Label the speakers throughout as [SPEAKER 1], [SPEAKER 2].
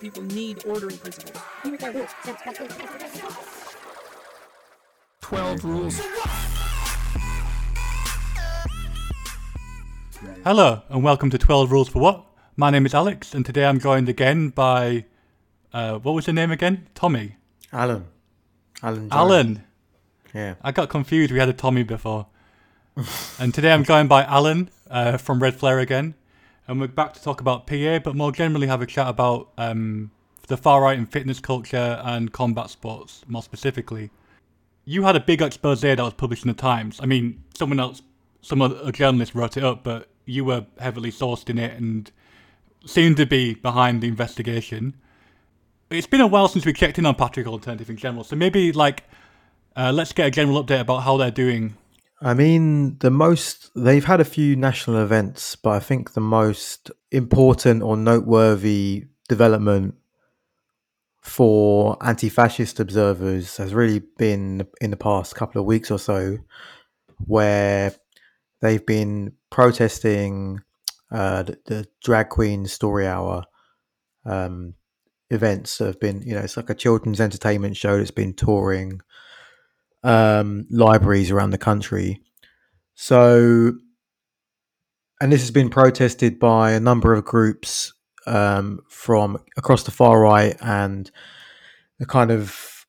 [SPEAKER 1] people need ordering principles. 12 rules.
[SPEAKER 2] Hello, and welcome to 12 Rules for What? My name is Alex, and today I'm joined again by. Uh, what was the name again? Tommy.
[SPEAKER 3] Alan. Alan. Jones.
[SPEAKER 2] Alan.
[SPEAKER 3] Yeah.
[SPEAKER 2] I got confused. We had a Tommy before. and today I'm joined by Alan uh, from Red Flare again. And we're back to talk about PA, but more generally have a chat about um, the far right in fitness culture and combat sports, more specifically. You had a big expose that was published in the Times. I mean, someone else, some other journalist wrote it up, but you were heavily sourced in it and seemed to be behind the investigation. It's been a while since we checked in on Patriot Alternative in general, so maybe like uh, let's get a general update about how they're doing
[SPEAKER 3] I mean, the most they've had a few national events, but I think the most important or noteworthy development for anti-fascist observers has really been in the past couple of weeks or so, where they've been protesting uh, the, the drag queen story hour um, events have been, you know, it's like a children's entertainment show that's been touring um, libraries around the country. So, and this has been protested by a number of groups um, from across the far right and the kind of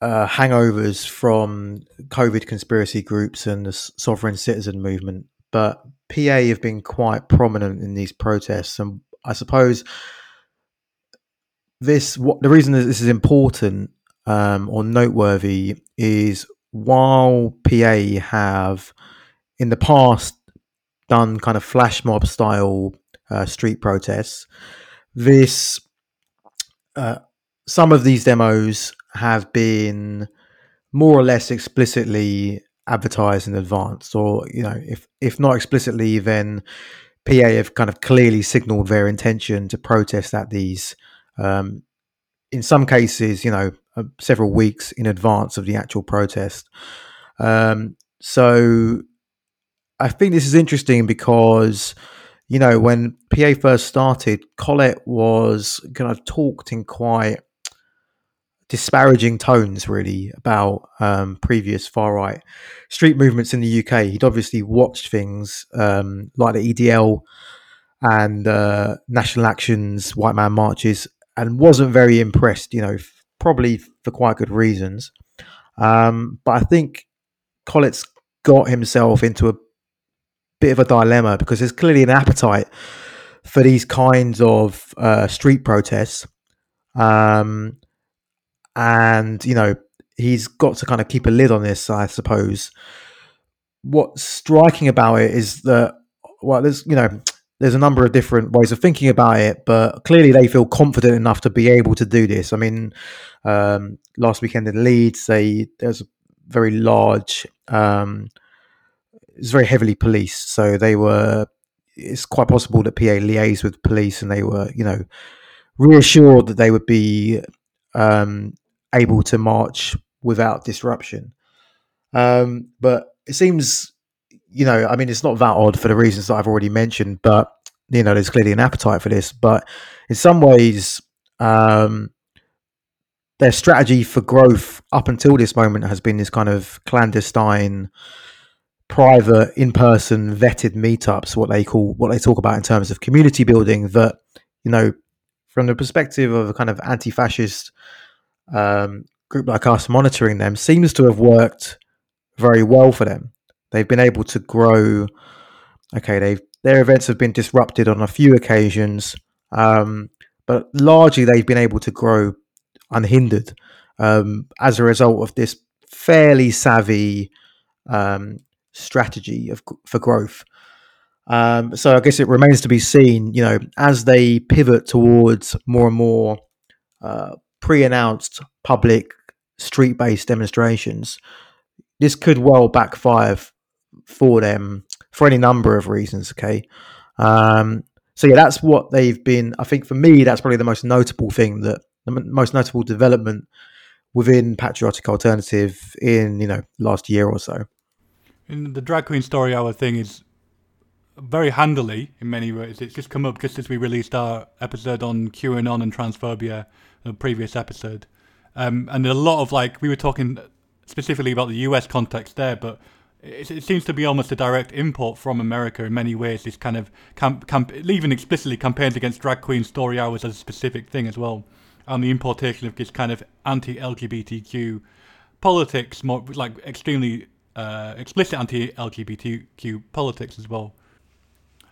[SPEAKER 3] uh, hangovers from COVID conspiracy groups and the sovereign citizen movement. But PA have been quite prominent in these protests, and I suppose this what the reason that this is important um, or noteworthy is while PA have in the past done kind of flash mob style uh, street protests, this uh, some of these demos have been more or less explicitly advertised in advance, or you know, if if not explicitly, then PA have kind of clearly signalled their intention to protest at these. Um, in some cases, you know, uh, several weeks in advance of the actual protest. Um, so I think this is interesting because, you know, when PA first started, Collett was kind of talked in quite disparaging tones, really, about um, previous far right street movements in the UK. He'd obviously watched things um, like the EDL and uh, National Action's White Man Marches and wasn't very impressed, you know, probably for quite good reasons. Um, but I think Collett's got himself into a bit of a dilemma because there's clearly an appetite for these kinds of uh, street protests. Um, and, you know, he's got to kind of keep a lid on this, I suppose. What's striking about it is that, well, there's, you know, there's a number of different ways of thinking about it, but clearly they feel confident enough to be able to do this. I mean, um, last weekend in Leeds, they there's a very large, um, it's very heavily policed, so they were. It's quite possible that PA liaised with police, and they were, you know, reassured that they would be um, able to march without disruption. Um, but it seems you know, I mean, it's not that odd for the reasons that I've already mentioned, but you know, there's clearly an appetite for this. But in some ways, um, their strategy for growth up until this moment has been this kind of clandestine, private, in-person, vetted meetups. What they call, what they talk about in terms of community building. That you know, from the perspective of a kind of anti-fascist um, group like us, monitoring them seems to have worked very well for them they've been able to grow. Okay, they've their events have been disrupted on a few occasions, um, but largely they've been able to grow unhindered um, as a result of this fairly savvy um, strategy of for growth. Um, so I guess it remains to be seen, you know, as they pivot towards more and more uh, pre-announced public street-based demonstrations. This could well backfire for them for any number of reasons. Okay. Um, so yeah, that's what they've been. I think for me, that's probably the most notable thing that the most notable development within patriotic alternative in you know last year or so.
[SPEAKER 2] In the drag queen story hour thing is very handily in many ways. It's just come up just as we released our episode on QAnon and transphobia, the previous episode. Um, and a lot of like we were talking specifically about the US context there, but it, seems to be almost a direct import from America in many ways. This kind of camp, camp, even explicitly campaigns against drag queen story hours as a specific thing as well, and the importation of this kind of anti-LGBTQ politics, more like extremely uh, explicit anti-LGBTQ politics as well.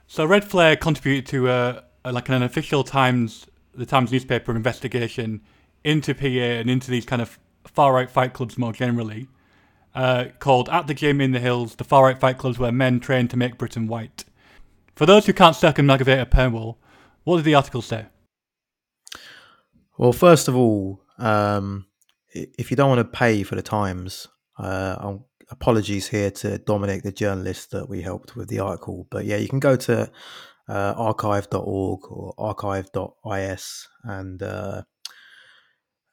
[SPEAKER 2] So Red Flare contributed to a, a, like an official Times, the Times newspaper investigation into PA and into these kind of far right fight clubs more generally uh, called At the Gym in the Hills, the far right fight clubs where men train to make Britain white. For those who can't circumnavigate a paywall, what did the article say?
[SPEAKER 3] Well, first of all, um, if you don't want to pay for the Times, uh, apologies here to Dominic, the journalist that we helped with the article. But yeah, you can go to uh, archive.org or archive.is and uh,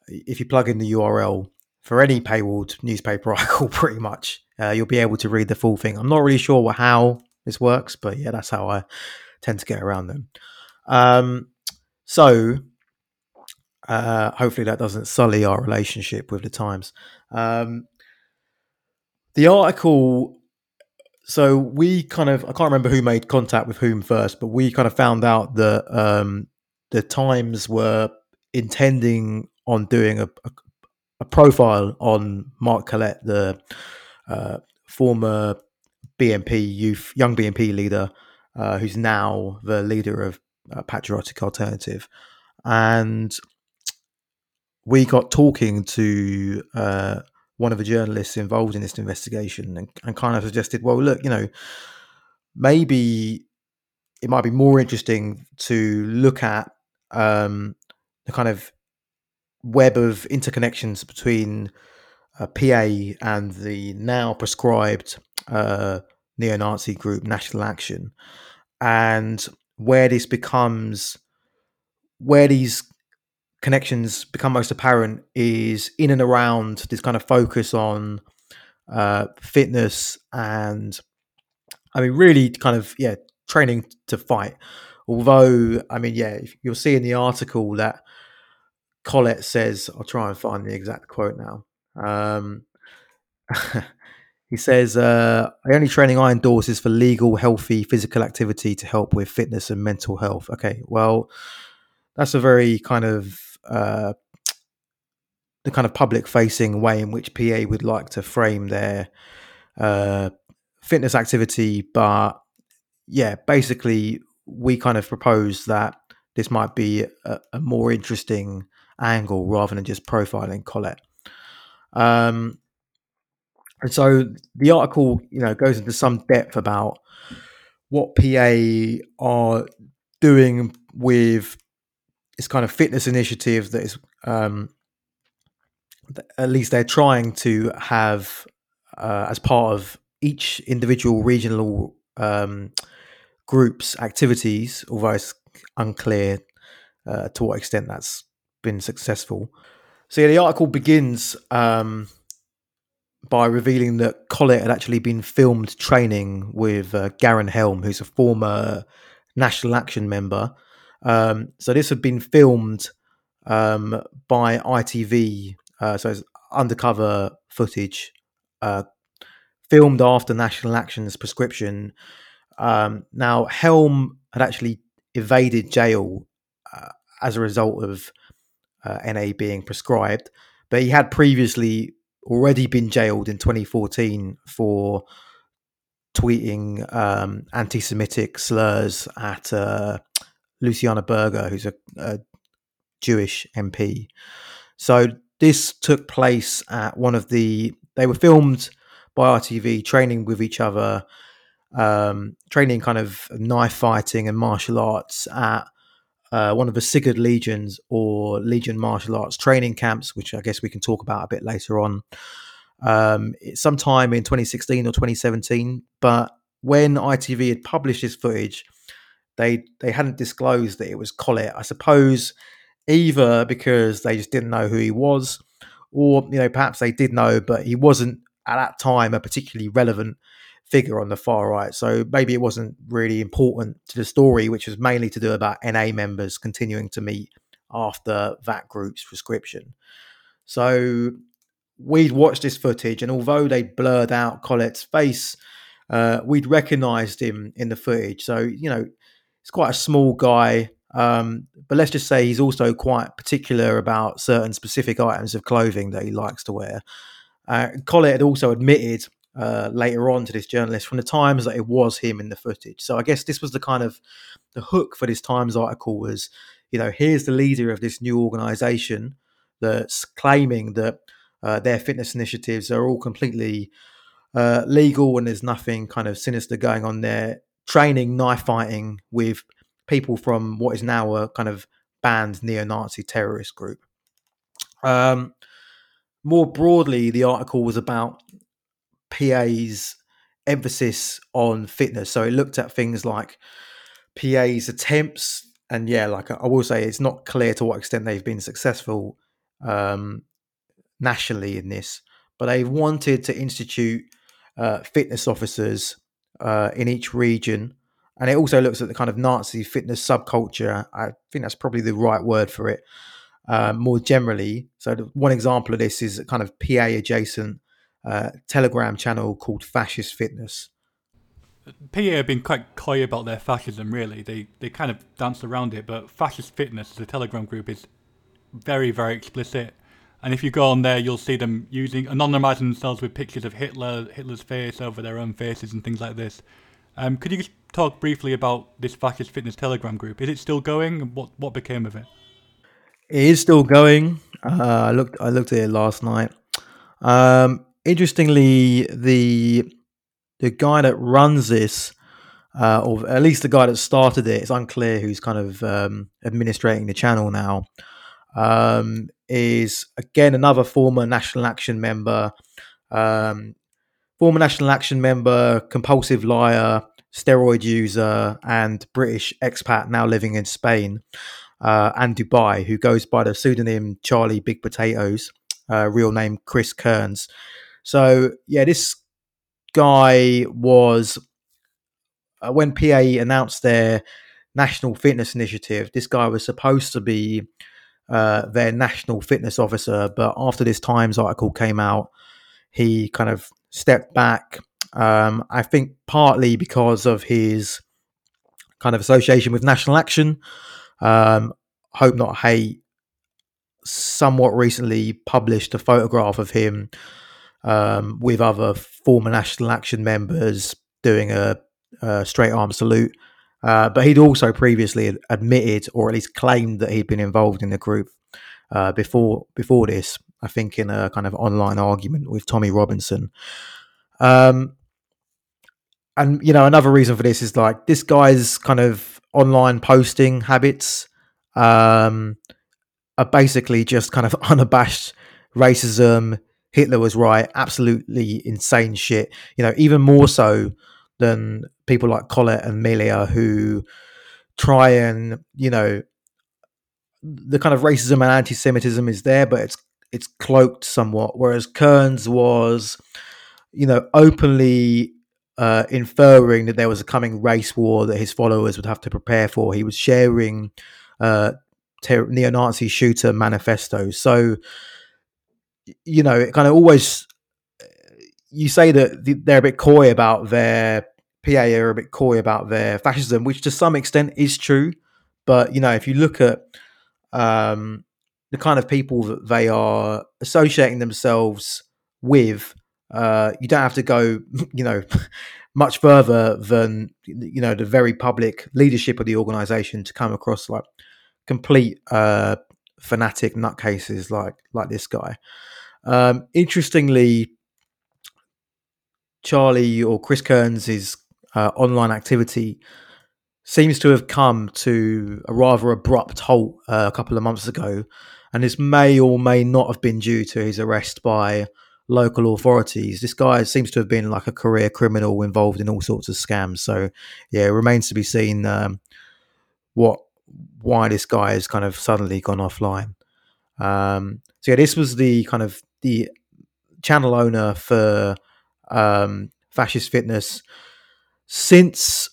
[SPEAKER 3] if you plug in the URL, for any paywalled newspaper article, pretty much, uh, you'll be able to read the full thing. I'm not really sure how this works, but yeah, that's how I tend to get around them. Um, so, uh, hopefully, that doesn't sully our relationship with the Times. Um, the article. So we kind of I can't remember who made contact with whom first, but we kind of found out that um, the Times were intending on doing a, a, a profile on Mark Collett, the uh, former BNP youth, young BNP leader, uh, who's now the leader of uh, Patriotic Alternative, and we got talking to uh, one of the journalists involved in this investigation, and, and kind of suggested, well, look, you know, maybe it might be more interesting to look at um, the kind of web of interconnections between uh, PA and the now prescribed uh, neo Nazi group National Action, and where this becomes, where these connections become most apparent is in and around this kind of focus on uh, fitness and, I mean, really kind of, yeah, training to fight. Although, I mean, yeah, you'll see in the article that Collett says, I'll try and find the exact quote now. Um, he says, uh, The only training I endorse is for legal, healthy physical activity to help with fitness and mental health. Okay, well, that's a very kind of uh, the kind of public facing way in which PA would like to frame their uh, fitness activity. But yeah, basically, we kind of propose that this might be a, a more interesting angle rather than just profiling Collett. Um, and so the article, you know, goes into some depth about what PA are doing with this kind of fitness initiative that is, um, at least they're trying to have uh, as part of each individual regional um, group's activities, although it's unclear uh, to what extent that's been successful. So yeah, the article begins um, by revealing that Collett had actually been filmed training with uh, Garron Helm, who's a former National Action member. Um, so this had been filmed um, by ITV, uh, so it's undercover footage, uh, filmed after National Action's prescription. Um, now Helm had actually evaded jail uh, as a result of uh, NA being prescribed. But he had previously already been jailed in 2014 for tweeting um, anti Semitic slurs at uh, Luciana Berger, who's a, a Jewish MP. So this took place at one of the, they were filmed by ITV, training with each other, um, training kind of knife fighting and martial arts at uh, one of the Sigurd Legions or Legion martial arts training camps, which I guess we can talk about a bit later on. Um, sometime in 2016 or 2017, but when ITV had published this footage, they they hadn't disclosed that it was Collett. I suppose either because they just didn't know who he was, or you know perhaps they did know, but he wasn't at that time a particularly relevant figure on the far right. So maybe it wasn't really important to the story, which was mainly to do about NA members continuing to meet after that group's prescription. So we'd watched this footage, and although they blurred out Collett's face, uh, we'd recognised him in the footage. So you know, he's quite a small guy, um, but let's just say he's also quite particular about certain specific items of clothing that he likes to wear. Uh, Collett had also admitted uh, later on to this journalist from the Times that it was him in the footage. So I guess this was the kind of the hook for this Times article was, you know, here's the leader of this new organisation that's claiming that uh, their fitness initiatives are all completely uh, legal and there's nothing kind of sinister going on there. Training knife fighting with people from what is now a kind of banned neo-Nazi terrorist group. Um, more broadly, the article was about PA's emphasis on fitness. So it looked at things like PA's attempts, and yeah, like I will say, it's not clear to what extent they've been successful um, nationally in this, but they've wanted to institute uh, fitness officers uh, in each region. And it also looks at the kind of Nazi fitness subculture. I think that's probably the right word for it. Uh, more generally, so one example of this is a kind of PA adjacent uh, Telegram channel called Fascist Fitness.
[SPEAKER 2] PA have been quite coy about their fascism, really. They they kind of danced around it, but Fascist Fitness, the Telegram group, is very, very explicit. And if you go on there, you'll see them using anonymizing themselves with pictures of Hitler, Hitler's face over their own faces and things like this. Um, could you just talk briefly about this fascist fitness Telegram group? Is it still going? What what became of it?
[SPEAKER 3] It is still going. Uh, I looked I looked at it last night. Um, interestingly, the the guy that runs this, uh, or at least the guy that started it, it's unclear who's kind of um, administrating the channel now um, is again another former National Action member, um, former National Action member, compulsive liar, steroid user, and British expat now living in Spain uh, and Dubai, who goes by the pseudonym Charlie Big Potatoes, uh, real name Chris Kearns. So yeah, this guy was uh, when PA announced their national fitness initiative. This guy was supposed to be uh, their national fitness officer. But after this Times article came out, he kind of stepped back. Um, I think partly because of his kind of association with National Action. Um, Hope Not Hate somewhat recently published a photograph of him um, with other former National Action members doing a, a straight arm salute uh, but he'd also previously admitted, or at least claimed, that he'd been involved in the group uh, before before this. I think in a kind of online argument with Tommy Robinson. Um, and you know, another reason for this is like this guy's kind of online posting habits um, are basically just kind of unabashed racism. Hitler was right, absolutely insane shit. You know, even more so than people like Collett and Melia who try and you know the kind of racism and anti-Semitism is there, but it's it's cloaked somewhat. Whereas Kearns was, you know, openly uh, inferring that there was a coming race war that his followers would have to prepare for. He was sharing uh, ter- neo-Nazi shooter manifestos. So, you know, it kind of always you say that they're a bit coy about their PA are a bit coy about their fascism, which to some extent is true. But you know, if you look at um, the kind of people that they are associating themselves with, uh, you don't have to go, you know, much further than you know the very public leadership of the organization to come across like complete uh, fanatic nutcases like like this guy. Um, interestingly, Charlie or Chris Kearns uh, online activity seems to have come to a rather abrupt halt uh, a couple of months ago, and this may or may not have been due to his arrest by local authorities. This guy seems to have been like a career criminal involved in all sorts of scams. So, yeah, it remains to be seen um, what why this guy has kind of suddenly gone offline. Um, so yeah, this was the kind of the channel owner for um, fascist fitness since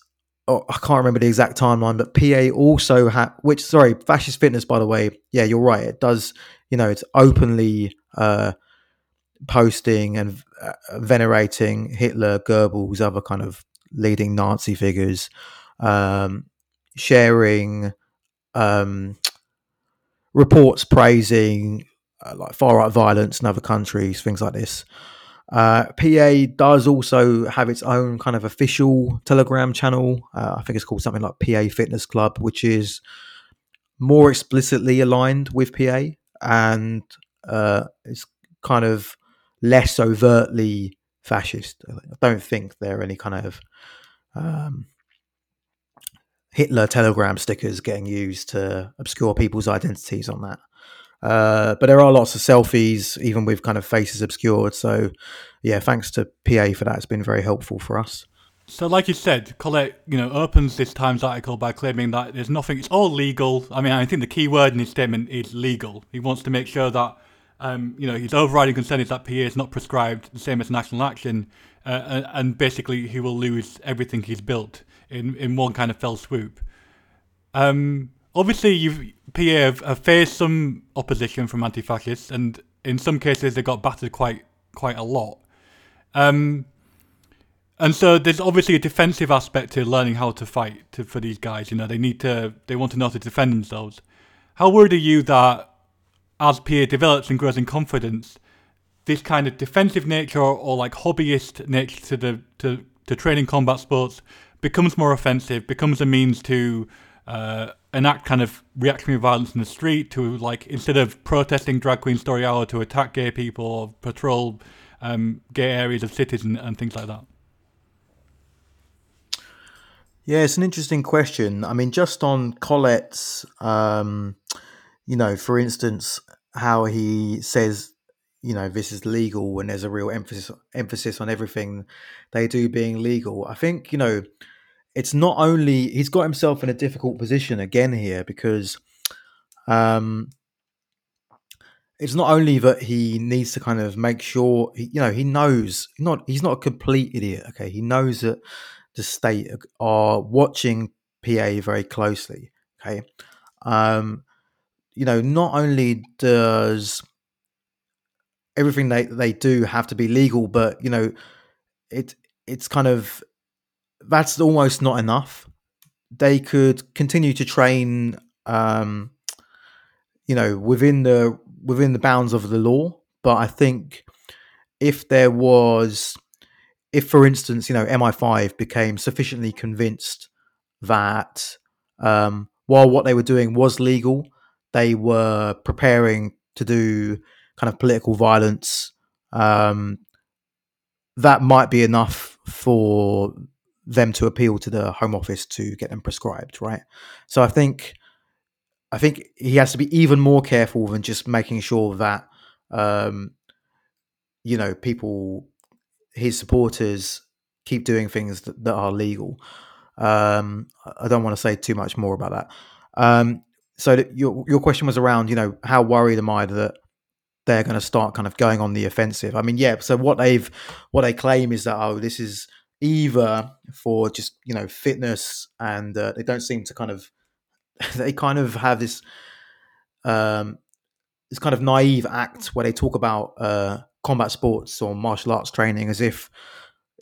[SPEAKER 3] oh, I can't remember the exact timeline, but PA also had, which sorry, fascist fitness. By the way, yeah, you're right. It does, you know, it's openly uh, posting and uh, venerating Hitler, Goebbels, other kind of leading Nazi figures, um, sharing um, reports praising uh, like far right violence in other countries, things like this. Uh, PA does also have its own kind of official Telegram channel. Uh, I think it's called something like PA Fitness Club, which is more explicitly aligned with PA and uh, it's kind of less overtly fascist. I don't think there are any kind of um, Hitler telegram stickers getting used to obscure people's identities on that. Uh, but there are lots of selfies, even with kind of faces obscured. So, yeah, thanks to PA for that. It's been very helpful for us.
[SPEAKER 2] So, like you said, Collett, you know, opens this Times article by claiming that there's nothing, it's all legal. I mean, I think the key word in his statement is legal. He wants to make sure that, um, you know, his overriding concern is that PA is not prescribed the same as national action, uh, and basically he will lose everything he's built in, in one kind of fell swoop. Um, obviously, you've PA have, have faced some opposition from anti-fascists, and in some cases they got battered quite quite a lot. Um, and so there's obviously a defensive aspect to learning how to fight to, for these guys. You know, they need to they want to know how to defend themselves. How worried are you that as PA develops and grows in confidence, this kind of defensive nature or, or like hobbyist nature to the to, to training combat sports becomes more offensive, becomes a means to uh, enact kind of reactionary violence in the street to like instead of protesting drag queen story hour to attack gay people or patrol um, gay areas of cities and, and, things like that?
[SPEAKER 3] Yeah it's an interesting question. I mean just on collett's um, you know for instance how he says you know this is legal when there's a real emphasis emphasis on everything they do being legal. I think you know it's not only he's got himself in a difficult position again here because um, it's not only that he needs to kind of make sure you know he knows not he's not a complete idiot okay? He knows that the state are watching pa very closely okay? Um you know not only does everything they they do have to be legal but you know it it's kind of that's almost not enough. They could continue to train, um, you know, within the within the bounds of the law. But I think if there was, if for instance, you know, MI5 became sufficiently convinced that um, while what they were doing was legal, they were preparing to do kind of political violence. Um, that might be enough for them to appeal to the Home Office to get them prescribed, right? So I think I think he has to be even more careful than just making sure that um, you know people, his supporters, keep doing things that, that are legal. Um, I don't want to say too much more about that. Um, so your your question was around, you know, how worried am I that they're going to start kind of going on the offensive? I mean, yeah. So what they've what they claim is that oh, this is either for just you know fitness and uh, they don't seem to kind of they kind of have this um this kind of naive act where they talk about uh combat sports or martial arts training as if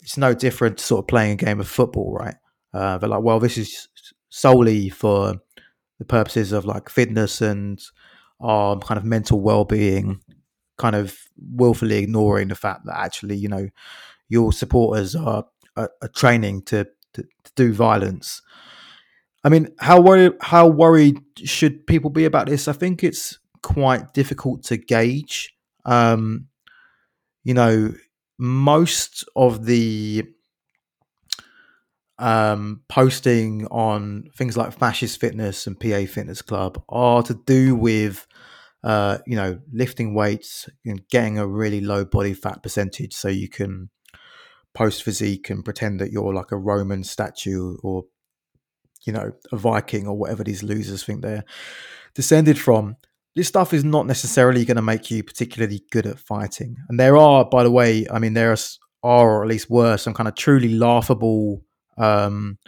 [SPEAKER 3] it's no different to sort of playing a game of football right? Uh they're like well this is solely for the purposes of like fitness and our kind of mental well-being kind of willfully ignoring the fact that actually you know your supporters are a, a training to, to, to do violence. I mean, how worried how worried should people be about this? I think it's quite difficult to gauge. Um, you know, most of the um, posting on things like fascist fitness and PA Fitness Club are to do with, uh, you know, lifting weights and getting a really low body fat percentage so you can post physique and pretend that you're like a Roman statue or you know a Viking or whatever these losers think they're descended from. This stuff is not necessarily going to make you particularly good at fighting. And there are, by the way, I mean, there are or at least were, some kind of truly laughable um,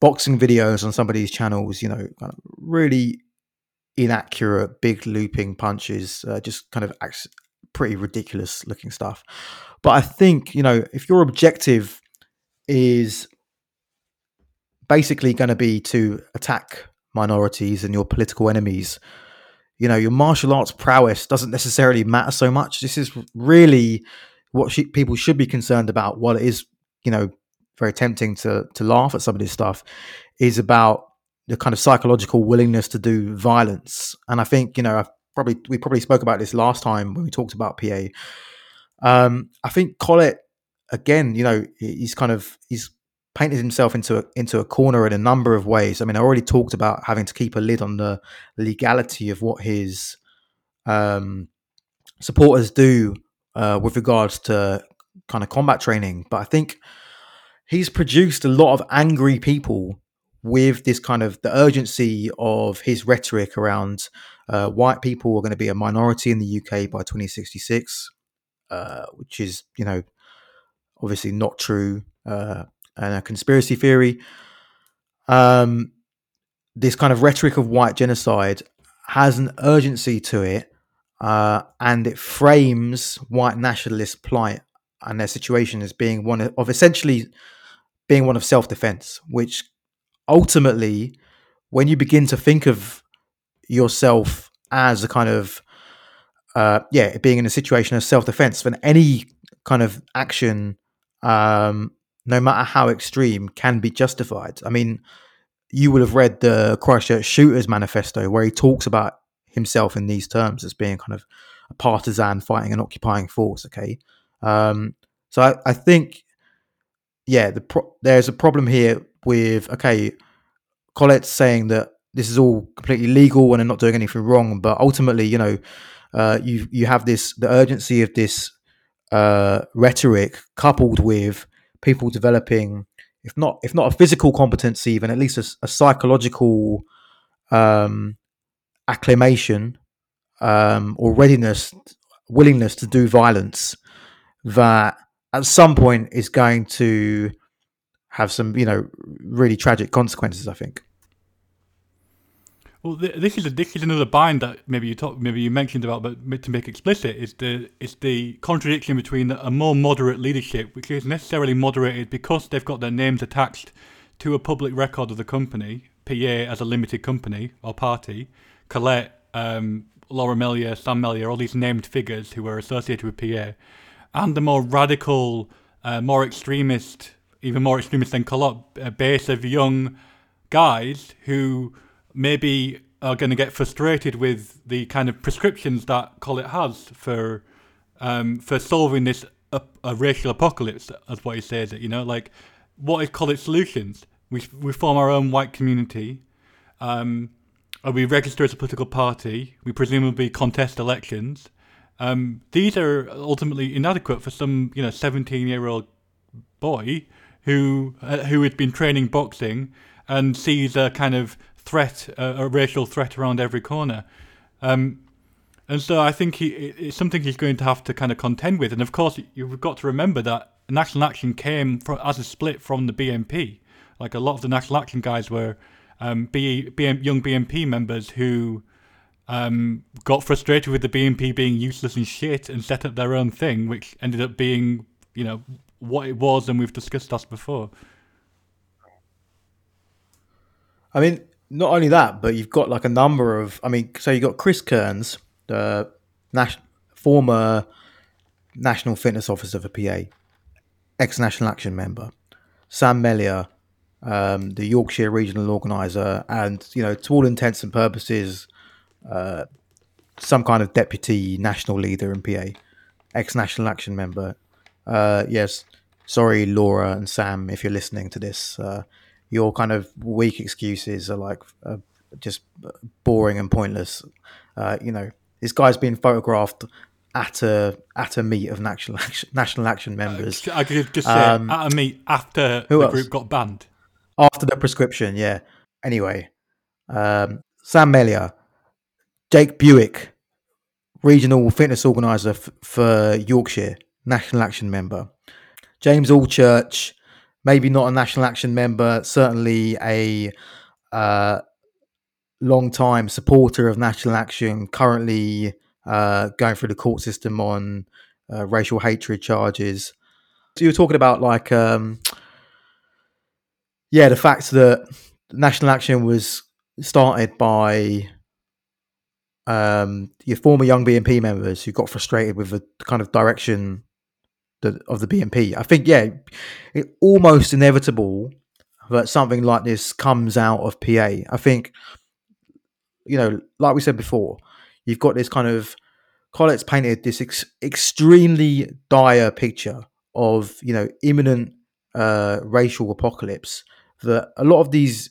[SPEAKER 3] boxing videos on some of these channels. You know, kind of really inaccurate, big looping punches, uh, just kind of pretty ridiculous looking stuff. But I think you know, if your objective is basically going to be to attack minorities and your political enemies, you know, your martial arts prowess doesn't necessarily matter so much. This is really what people should be concerned about. While it is, you know, very tempting to to laugh at some of this stuff, is about the kind of psychological willingness to do violence. And I think, you know, I've probably we probably spoke about this last time when we talked about PA. Um, I think Collett again, you know, he's kind of he's painted himself into a, into a corner in a number of ways. I mean, I already talked about having to keep a lid on the legality of what his um, supporters do uh, with regards to kind of combat training, but I think he's produced a lot of angry people with this kind of the urgency of his rhetoric around uh, white people are going to be a minority in the UK by 2066, uh, which is you know obviously not true uh, and a conspiracy theory. Um, this kind of rhetoric of white genocide has an urgency to it, uh, and it frames white nationalist plight and their situation as being one of essentially being one of self-defense, which ultimately, when you begin to think of yourself as a kind of uh, yeah, being in a situation of self-defense, then any kind of action, um, no matter how extreme, can be justified. I mean, you will have read the Christchurch Shooters Manifesto, where he talks about himself in these terms as being kind of a partisan fighting an occupying force. Okay, um, so I, I, think, yeah, the pro- there's a problem here with okay, Collett's saying that this is all completely legal and they're not doing anything wrong, but ultimately, you know, uh, you you have this the urgency of this uh, rhetoric coupled with people developing, if not if not a physical competency, even at least a, a psychological um, acclimation um, or readiness, willingness to do violence that at some point is going to have some, you know, really tragic consequences. I think.
[SPEAKER 2] Well, this is a, this is another bind that maybe you talk, maybe you mentioned about, but to make explicit is the is the contradiction between a more moderate leadership, which is necessarily moderated because they've got their names attached to a public record of the company, PA as a limited company or party, Collett, um, Laura Melia, Sam Melia, all these named figures who are associated with PA, and the more radical, uh, more extremist even more extremist than Collett, a base of young guys who maybe are going to get frustrated with the kind of prescriptions that Collett has for um, for solving this a, a racial apocalypse, as what he says it. You know, like what is Collett's solutions? We we form our own white community. Um, we register as a political party. We presumably contest elections. Um, these are ultimately inadequate for some, you know, seventeen-year-old boy who uh, who had been training boxing and sees a kind of threat, a, a racial threat around every corner. Um, and so I think he, it's something he's going to have to kind of contend with. And of course, you've got to remember that National Action came from, as a split from the BNP. Like a lot of the National Action guys were um, B, BM, young BNP members who um, got frustrated with the BNP being useless and shit and set up their own thing, which ended up being, you know, what it was, and we've discussed that before.
[SPEAKER 3] I mean, not only that, but you've got like a number of. I mean, so you've got Chris Kearns, the nas- former National Fitness Officer for PA, ex National Action member, Sam Melia, um, the Yorkshire Regional Organizer, and you know, to all intents and purposes, uh, some kind of deputy national leader in PA, ex National Action member, uh, yes, sorry, Laura and Sam, if you're listening to this, uh, your kind of weak excuses are like uh, just boring and pointless. Uh, you know, this guy's been photographed at a at a meet of national action, national action members.
[SPEAKER 2] I could just say um, at a meet after the else? group got banned.
[SPEAKER 3] After the prescription, yeah. Anyway, um, Sam Melia, Jake Buick, regional fitness organizer f- for Yorkshire, National Action member. James Allchurch, maybe not a National Action member, certainly a uh, long time supporter of National Action, currently uh, going through the court system on uh, racial hatred charges. So you were talking about like, um, yeah, the fact that National Action was started by um, your former young BNP members who got frustrated with the kind of direction the, of the BNP. I think, yeah, it's almost inevitable that something like this comes out of PA. I think, you know, like we said before, you've got this kind of Collett's painted this ex- extremely dire picture of you know imminent uh, racial apocalypse that a lot of these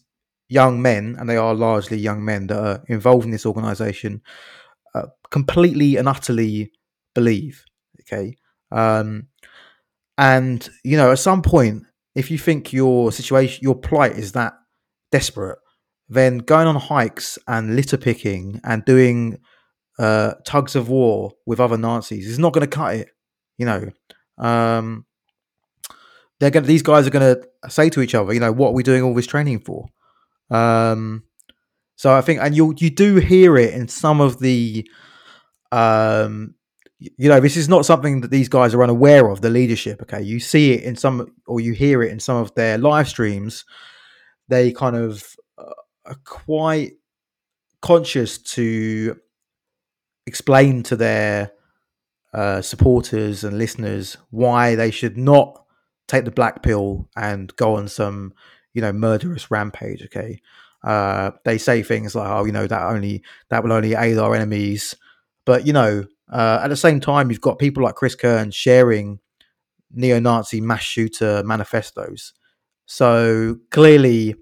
[SPEAKER 3] young men, and they are largely young men that are involved in this organization, uh, completely and utterly believe. Okay, um, and you know, at some point, if you think your situation, your plight is that desperate, then going on hikes and litter picking and doing uh, tugs of war with other Nazis is not going to cut it. You know, um, they're going. These guys are going to say to each other, you know, what are we doing all this training for? Um, so I think, and you you do hear it in some of the um, you know, this is not something that these guys are unaware of. The leadership, okay, you see it in some, or you hear it in some of their live streams. They kind of uh, are quite conscious to explain to their uh, supporters and listeners why they should not take the black pill and go on some, you know, murderous rampage. Okay, uh, they say things like, "Oh, you know, that only that will only aid our enemies," but you know, uh, at the same time, you've got people like Chris Kearns sharing neo-Nazi mass shooter manifestos. So clearly,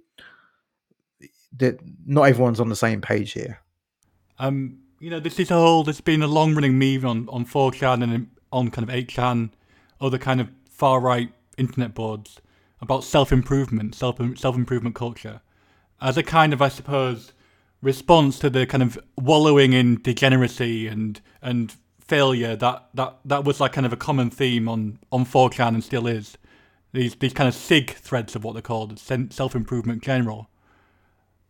[SPEAKER 3] that not everyone's on the same page here.
[SPEAKER 2] Um, you know, this is a whole. There's been a long-running meme on on 4chan and on kind of 8chan, other kind of far-right internet boards about self-improvement, self self-improvement culture, as a kind of, I suppose, response to the kind of wallowing in degeneracy and and failure that that that was like kind of a common theme on on 4chan and still is these these kind of sig threads of what they're called self improvement general.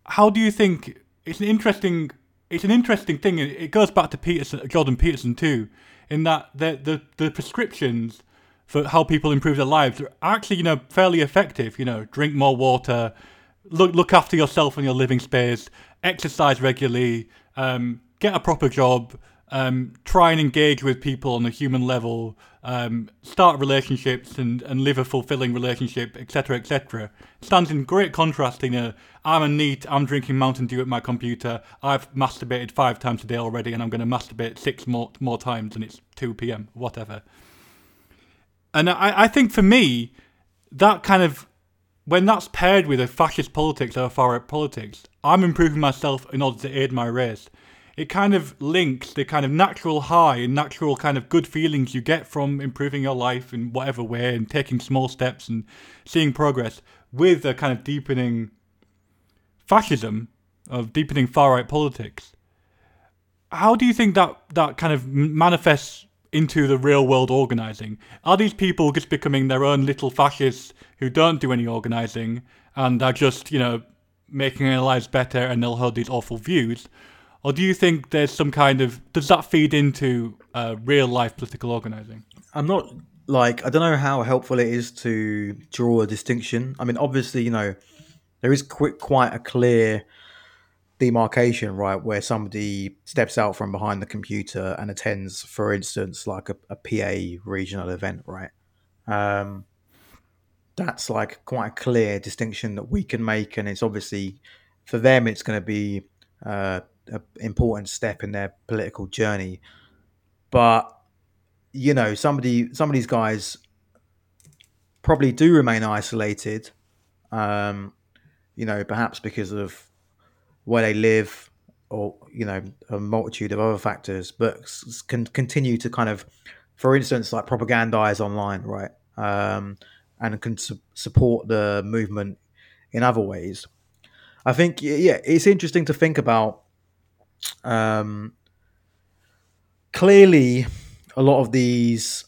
[SPEAKER 2] How do you think it's an interesting it's an interesting thing. It goes back to Peterson, Jordan Peterson too, in that the the the prescriptions for how people improve their lives are actually you know fairly effective. You know, drink more water, look look after yourself and your living space, exercise regularly, um, get a proper job, um, try and engage with people on a human level, um, start relationships and, and live a fulfilling relationship, etc., etc. Stands in great contrast know, I'm a NEET, I'm drinking Mountain Dew at my computer, I've masturbated five times a day already, and I'm going to masturbate six more, more times, and it's 2 p.m., whatever. And I, I think for me, that kind of when that's paired with a fascist politics or a far right politics, I'm improving myself in order to aid my race. It kind of links the kind of natural high and natural kind of good feelings you get from improving your life in whatever way and taking small steps and seeing progress with a kind of deepening fascism of deepening far right politics. How do you think that that kind of manifests into the real world organizing? Are these people just becoming their own little fascists who don't do any organizing and are just, you know, making their lives better and they'll hold these awful views? Or do you think there's some kind of does that feed into uh, real life political organizing?
[SPEAKER 3] I'm not like I don't know how helpful it is to draw a distinction. I mean, obviously, you know, there is quite quite a clear demarcation, right, where somebody steps out from behind the computer and attends, for instance, like a, a PA regional event, right? Um, that's like quite a clear distinction that we can make, and it's obviously for them, it's going to be uh, an important step in their political journey. But you know, somebody, some of these guys probably do remain isolated. Um, you know, perhaps because of where they live or you know a multitude of other factors but can continue to kind of for instance like propagandize online right um, and can su- support the movement in other ways i think yeah it's interesting to think about um, clearly a lot of these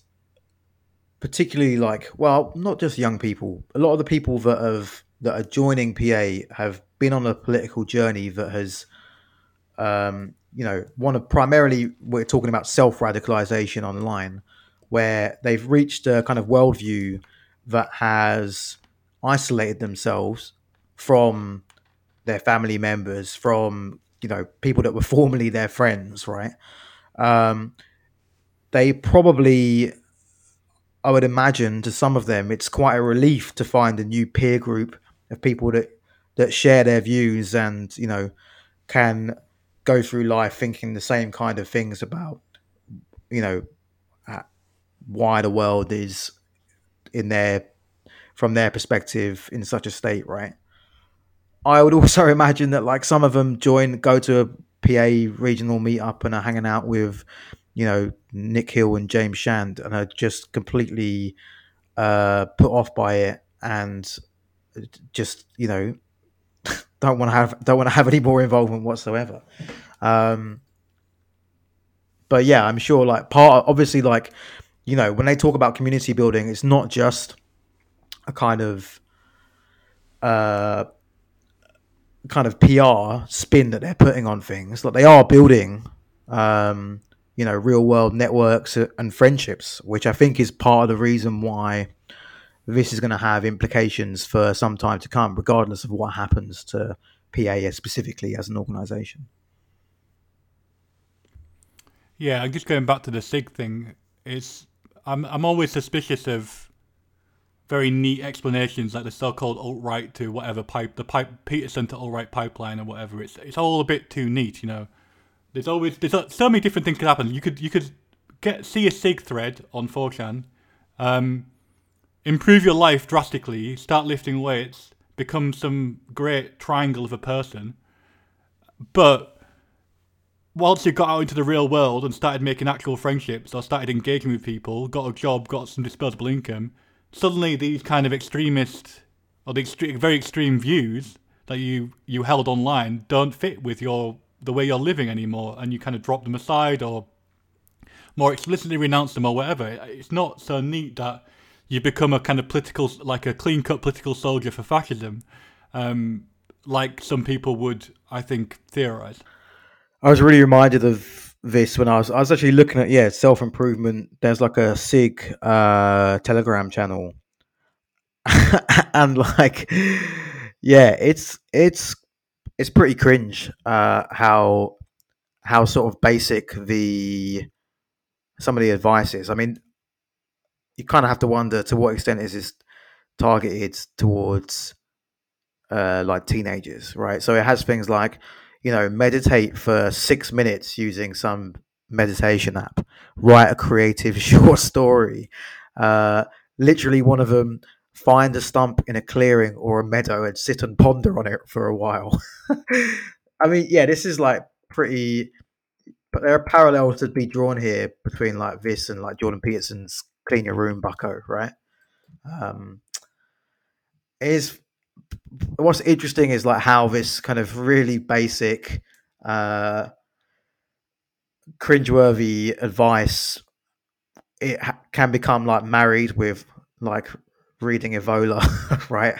[SPEAKER 3] particularly like well, not just young people. A lot of the people that have that are joining PA have been on a political journey that has, um, you know, one of primarily we're talking about self radicalization online, where they've reached a kind of worldview that has isolated themselves from their family members, from you know people that were formerly their friends, right? Um, they probably, I would imagine, to some of them, it's quite a relief to find a new peer group of people that that share their views and you know can go through life thinking the same kind of things about you know why the world is in their from their perspective in such a state right i would also imagine that like some of them join go to a pa regional meetup and are hanging out with you know nick hill and james shand and are just completely uh put off by it and just you know don't want to have don't want to have any more involvement whatsoever. Um, but yeah, I'm sure like part obviously like you know when they talk about community building, it's not just a kind of uh kind of PR spin that they're putting on things. Like they are building um, you know real world networks and friendships, which I think is part of the reason why this is going to have implications for some time to come, regardless of what happens to PAS specifically as an organisation.
[SPEAKER 2] Yeah, I'm just going back to the SIG thing. It's I'm I'm always suspicious of very neat explanations like the so-called alt-right to whatever pipe the pipe Peterson to alt-right pipeline or whatever. It's it's all a bit too neat, you know. There's always there's so many different things could happen. You could you could get see a SIG thread on 4chan. Um, improve your life drastically, start lifting weights, become some great triangle of a person. But once you got out into the real world and started making actual friendships or started engaging with people, got a job, got some disposable income, suddenly these kind of extremist or the extreme, very extreme views that you, you held online don't fit with your the way you're living anymore, and you kind of drop them aside or more explicitly renounce them or whatever. It's not so neat that you become a kind of political, like a clean cut political soldier for fascism, um, like some people would, I think, theorize.
[SPEAKER 3] I was really reminded of this when I was I was actually looking at yeah self improvement. There's like a SIG uh, Telegram channel, and like yeah, it's it's it's pretty cringe uh, how how sort of basic the some of the advice is. I mean, you kind of have to wonder to what extent is this targeted towards uh, like teenagers, right? So it has things like, you know, meditate for six minutes using some meditation app, write a creative short story. Uh, literally, one of them find a stump in a clearing or a meadow and sit and ponder on it for a while. I mean, yeah, this is like pretty. But there are parallels to be drawn here between like this and like Jordan Peterson's clean your room, Bucko, right? Um, is what's interesting is like how this kind of really basic, uh, cringeworthy advice it ha- can become like married with like reading Evola, right?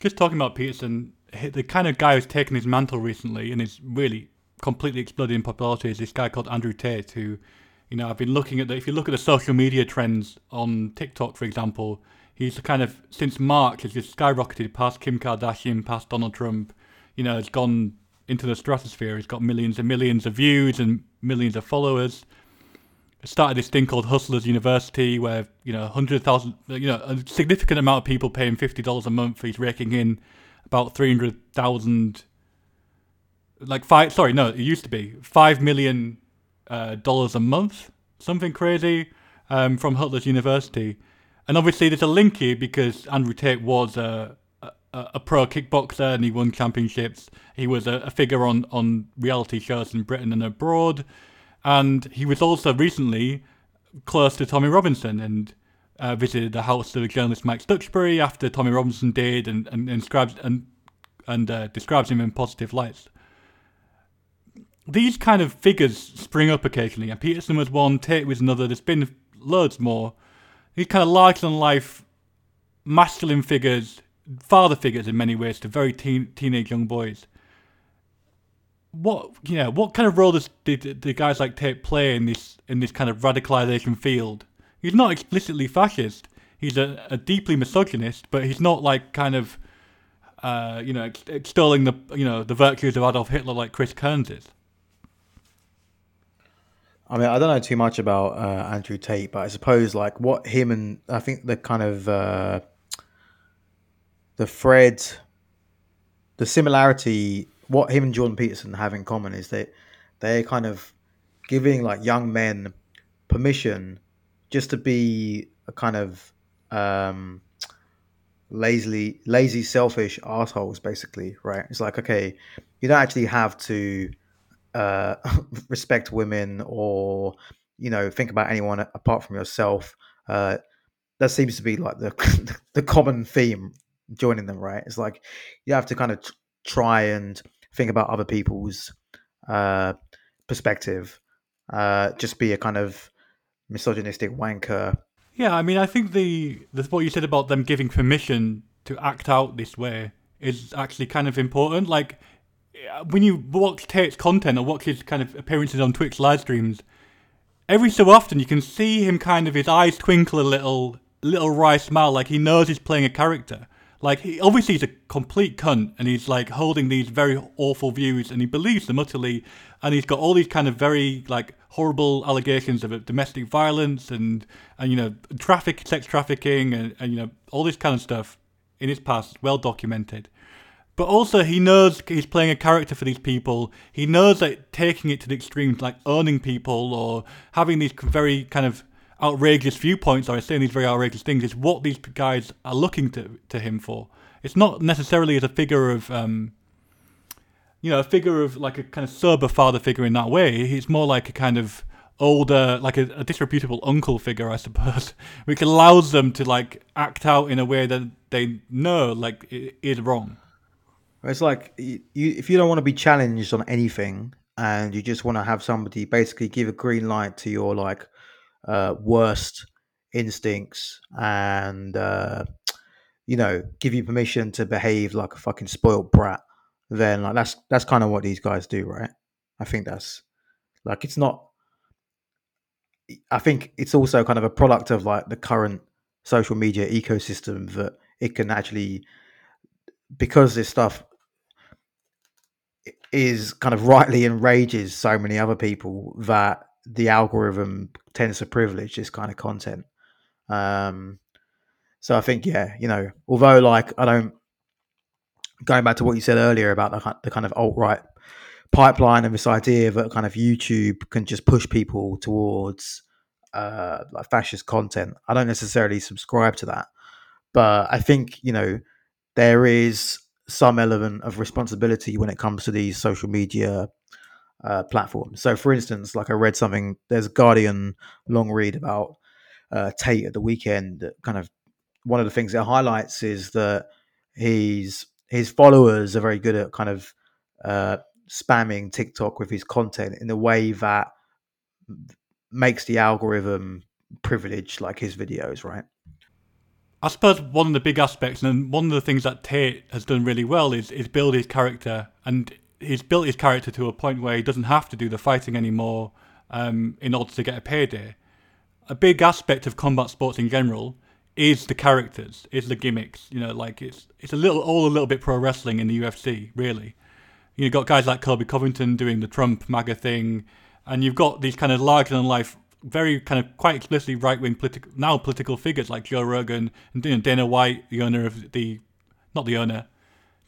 [SPEAKER 2] Just talking about Peterson, the kind of guy who's taken his mantle recently and is really completely exploded in popularity is this guy called Andrew Tate, who you know, I've been looking at the, if you look at the social media trends on TikTok, for example, he's kind of, since March, has just skyrocketed past Kim Kardashian, past Donald Trump, you know, has gone into the stratosphere. He's got millions and millions of views and millions of followers. Started this thing called Hustlers University, where you know, hundred thousand, you know, a significant amount of people paying fifty dollars a month. He's raking in about three hundred thousand, like five. Sorry, no, it used to be five million uh, dollars a month, something crazy, um, from Hustlers University. And obviously, there's a link here because Andrew Tate was a, a, a pro kickboxer and he won championships. He was a, a, figure on, on reality shows in Britain and abroad. And he was also recently close to Tommy Robinson and uh, visited the house of the journalist Mike Stuchbery after Tommy Robinson did and, and, and describes, and, and uh, describes him in positive lights these kind of figures spring up occasionally, and Peterson was one, Tate was another. There's been loads more. He's kind of larger than life, masculine figures, father figures in many ways to very teen, teenage young boys. What you know, what kind of role does did the guys like Tate play in this in this kind of radicalization field? He's not explicitly fascist. He's a, a deeply misogynist, but he's not like kind of uh, you know extolling the you know the virtues of Adolf Hitler like Chris Kearns is.
[SPEAKER 3] I mean, I don't know too much about uh, Andrew Tate, but I suppose like what him and I think the kind of uh, the thread, the similarity, what him and Jordan Peterson have in common is that they're kind of giving like young men permission just to be a kind of um, lazily, lazy, selfish assholes, basically, right? It's like okay, you don't actually have to uh, respect women or you know think about anyone apart from yourself. Uh, that seems to be like the the common theme joining them, right? It's like you have to kind of t- try and think about other people's uh, perspective. Uh, just be a kind of misogynistic wanker.
[SPEAKER 2] Yeah, I mean, I think the, the what you said about them giving permission to act out this way is actually kind of important. Like Uh, when you watch Tate's content or watch his kind of appearances on Twitch live streams, every so often you can see him kind of his eyes twinkle a little, little wry smile, like he knows he's playing a character. Like he obviously he's a complete cunt, and he's like holding these very awful views, and he believes them utterly, and he's got all these kind of very like horrible allegations of domestic violence and and you know traffic, sex trafficking, and, and you know all this kind of stuff in his past, well documented. But also, he knows he's playing a character for these people. He knows that taking it to the extremes, like owning people or having these very kind of outrageous viewpoints or saying these very outrageous things, is what these guys are looking to to him for. It's not necessarily as a figure of, um, you know, a figure of like a kind of sober father figure in that way. He's more like a kind of older, like a, a disreputable uncle figure, I suppose, which allows them to like act out in a way that they know like is wrong.
[SPEAKER 3] It's like you, if you don't want to be challenged on anything, and you just want to have somebody basically give a green light to your like uh, worst instincts, and uh, you know give you permission to behave like a fucking spoiled brat, then like that's that's kind of what these guys do, right? I think that's like it's not. I think it's also kind of a product of like the current social media ecosystem that it can actually because this stuff is kind of rightly enrages so many other people that the algorithm tends to privilege this kind of content. Um, so I think, yeah, you know, although like I don't going back to what you said earlier about the, the kind of alt right pipeline and this idea that kind of YouTube can just push people towards uh, like fascist content. I don't necessarily subscribe to that, but I think you know there is some element of responsibility when it comes to these social media uh, platforms. So, for instance, like I read something, there's a Guardian long read about uh, Tate at the weekend. Kind of one of the things it highlights is that he's his followers are very good at kind of uh, spamming TikTok with his content in a way that makes the algorithm privilege like his videos, right?
[SPEAKER 2] I suppose one of the big aspects, and one of the things that Tate has done really well, is is build his character, and he's built his character to a point where he doesn't have to do the fighting anymore um, in order to get a payday. A big aspect of combat sports in general is the characters, is the gimmicks. You know, like it's it's a little all a little bit pro wrestling in the UFC, really. You've got guys like Colby Covington doing the Trump MAGA thing, and you've got these kind of larger than life very kind of quite explicitly right wing political now political figures like Joe Rogan and you know, Dana White, the owner of the not the owner,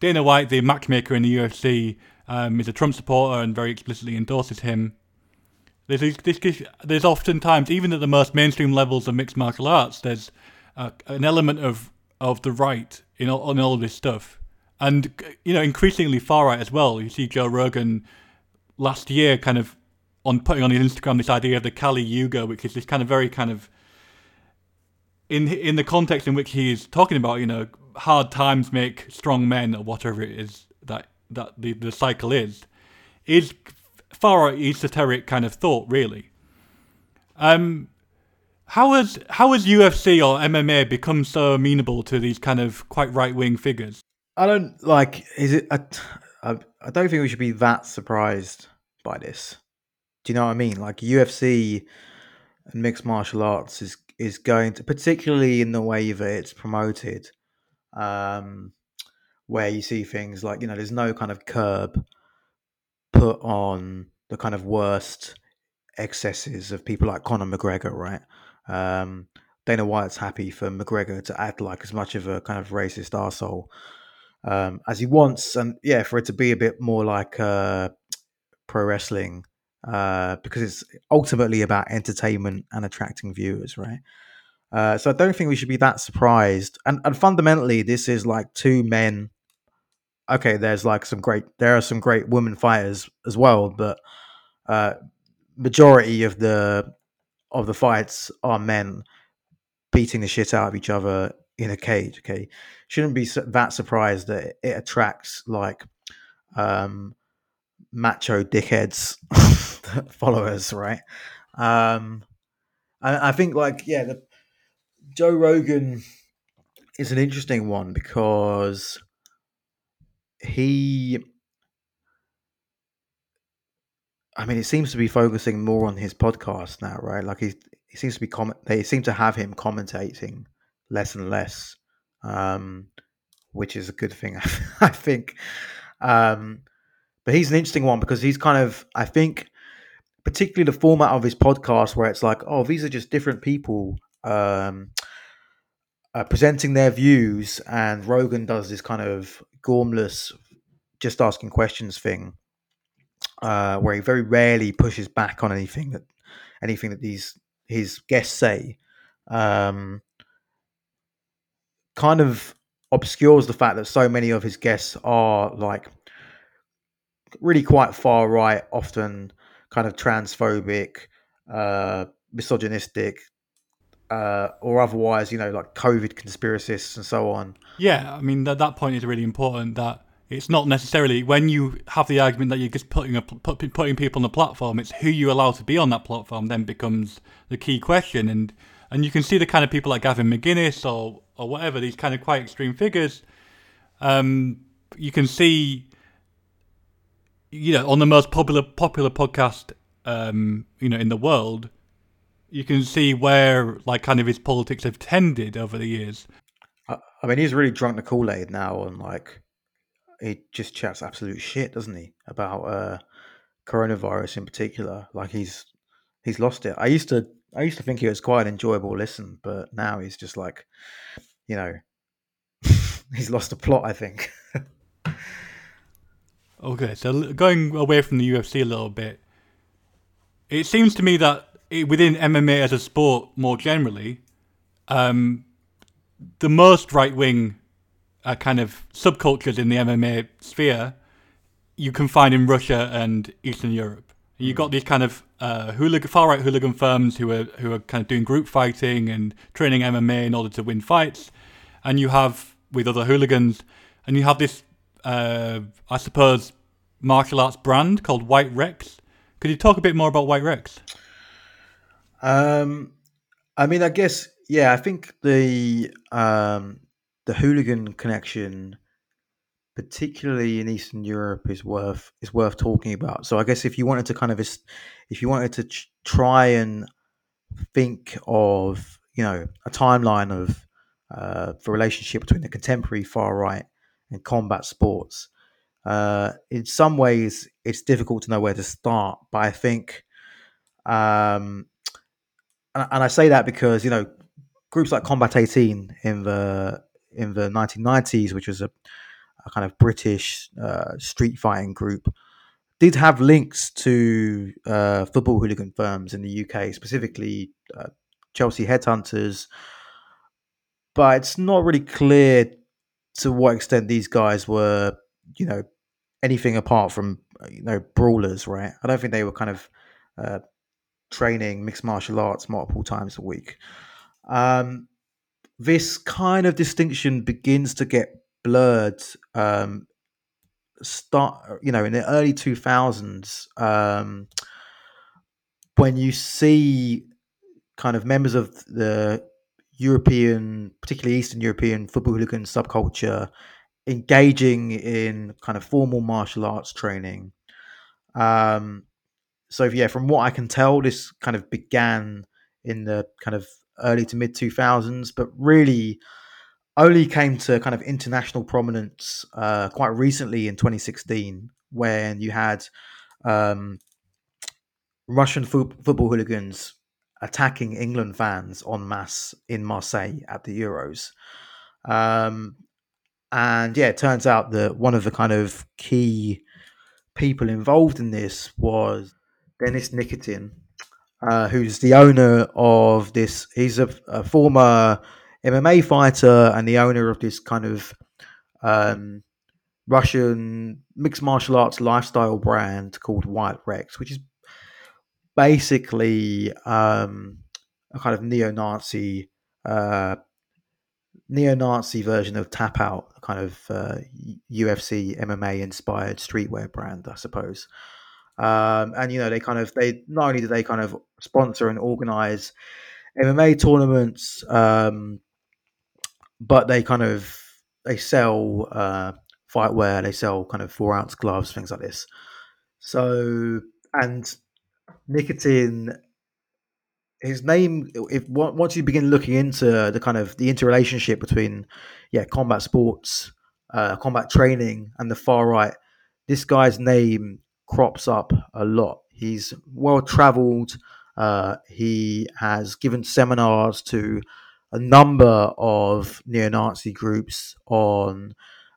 [SPEAKER 2] Dana White, the matchmaker in the UFC, um, is a Trump supporter and very explicitly endorses him. There's this, there's oftentimes even at the most mainstream levels of mixed martial arts, there's uh, an element of of the right in all, in all this stuff, and you know increasingly far right as well. You see Joe Rogan last year kind of on putting on his Instagram this idea of the Kali Yuga, which is this kind of very kind of in in the context in which he is talking about, you know, hard times make strong men or whatever it is that that the, the cycle is, is far esoteric kind of thought, really. Um, How has how has UFC or MMA become so amenable to these kind of quite right wing figures?
[SPEAKER 3] I don't like. Is it? I, I, I don't think we should be that surprised by this. Do you know what I mean? Like UFC and mixed martial arts is is going to, particularly in the way that it's promoted, um, where you see things like you know, there's no kind of curb put on the kind of worst excesses of people like Conor McGregor, right? Um, Dana White's happy for McGregor to act like as much of a kind of racist arsehole um, as he wants, and yeah, for it to be a bit more like uh, pro wrestling uh, because it's ultimately about entertainment and attracting viewers, right? Uh, so I don't think we should be that surprised. And and fundamentally, this is like two men. Okay, there's like some great. There are some great women fighters as well, but uh, majority of the of the fights are men beating the shit out of each other in a cage. Okay, shouldn't be that surprised that it attracts like um, macho dickheads followers, right? Um, I, I think like yeah, the Joe Rogan is an interesting one because he I mean, it seems to be focusing more on his podcast now, right? Like he he seems to be comment. They seem to have him commentating less and less, um, which is a good thing, I think. Um, but he's an interesting one because he's kind of, I think, particularly the format of his podcast, where it's like, oh, these are just different people um, uh, presenting their views, and Rogan does this kind of gormless, just asking questions thing uh, where he very rarely pushes back on anything that anything that these his guests say. Um, kind of obscures the fact that so many of his guests are like really quite far right, often kind of transphobic, uh, misogynistic, uh, or otherwise, you know, like COVID conspiracists and so on.
[SPEAKER 2] Yeah, I mean that that point is really important. That it's not necessarily when you have the argument that you're just putting a, put, putting people on the platform. It's who you allow to be on that platform then becomes the key question, and and you can see the kind of people like Gavin McInnes or or whatever these kind of quite extreme figures. Um, you can see, you know, on the most popular popular podcast, um, you know, in the world, you can see where like kind of his politics have tended over the years.
[SPEAKER 3] I mean, he's really drunk the Kool Aid now, and like he just chats absolute shit, doesn't he, about uh, coronavirus in particular? Like he's he's lost it. I used to I used to think he was quite an enjoyable listen, but now he's just like, you know, he's lost the plot. I think.
[SPEAKER 2] okay, so going away from the UFC a little bit, it seems to me that within MMA as a sport more generally, um, the most right wing uh, kind of subcultures in the MMA sphere you can find in Russia and Eastern Europe. You've got these kind of uh, hooligan, far right hooligan firms who are who are kind of doing group fighting and training MMA in order to win fights, and you have with other hooligans, and you have this, uh, I suppose, martial arts brand called White Rex. Could you talk a bit more about White Rex?
[SPEAKER 3] Um, I mean, I guess yeah. I think the um, the hooligan connection, particularly in Eastern Europe, is worth is worth talking about. So I guess if you wanted to kind of if you wanted to ch- try and think of you know a timeline of uh, the relationship between the contemporary far right and combat sports. Uh, in some ways, it's difficult to know where to start, but I think, um, and, and I say that because you know groups like Combat 18 in the in the 1990s, which was a, a kind of British uh, street fighting group, did have links to uh, football hooligan firms in the UK, specifically uh, Chelsea Headhunters. But it's not really clear to what extent these guys were, you know, anything apart from you know brawlers, right? I don't think they were kind of uh, training mixed martial arts multiple times a week. Um, this kind of distinction begins to get blurred um, start you know in the early 2000s um, when you see kind of members of the European, particularly Eastern European football hooligan subculture, engaging in kind of formal martial arts training. Um, so yeah, from what I can tell, this kind of began in the kind of early to mid 2000s, but really only came to kind of international prominence uh, quite recently in 2016 when you had um, Russian fo- football hooligans attacking England fans en masse in Marseille at the Euros. Um, and yeah, it turns out that one of the kind of key people involved in this was Denis Nikitin, uh, who's the owner of this. He's a, a, former MMA fighter and the owner of this kind of um, Russian mixed martial arts lifestyle brand called White Rex, which is basically um, a kind of neo-Nazi uh, neo-Nazi version of Tap Out, a kind of uh, UFC MMA inspired streetwear brand, I suppose. Um, and you know, they kind of they not only do they kind of sponsor and organize MMA tournaments, um, but they kind of they sell uh, fight wear, they sell kind of four ounce gloves, things like this. So and Nikitin his name if once you begin looking into the kind of the interrelationship between yeah combat sports uh, combat training and the far right this guy's name crops up a lot. He's well traveled uh, he has given seminars to a number of neo-nazi groups on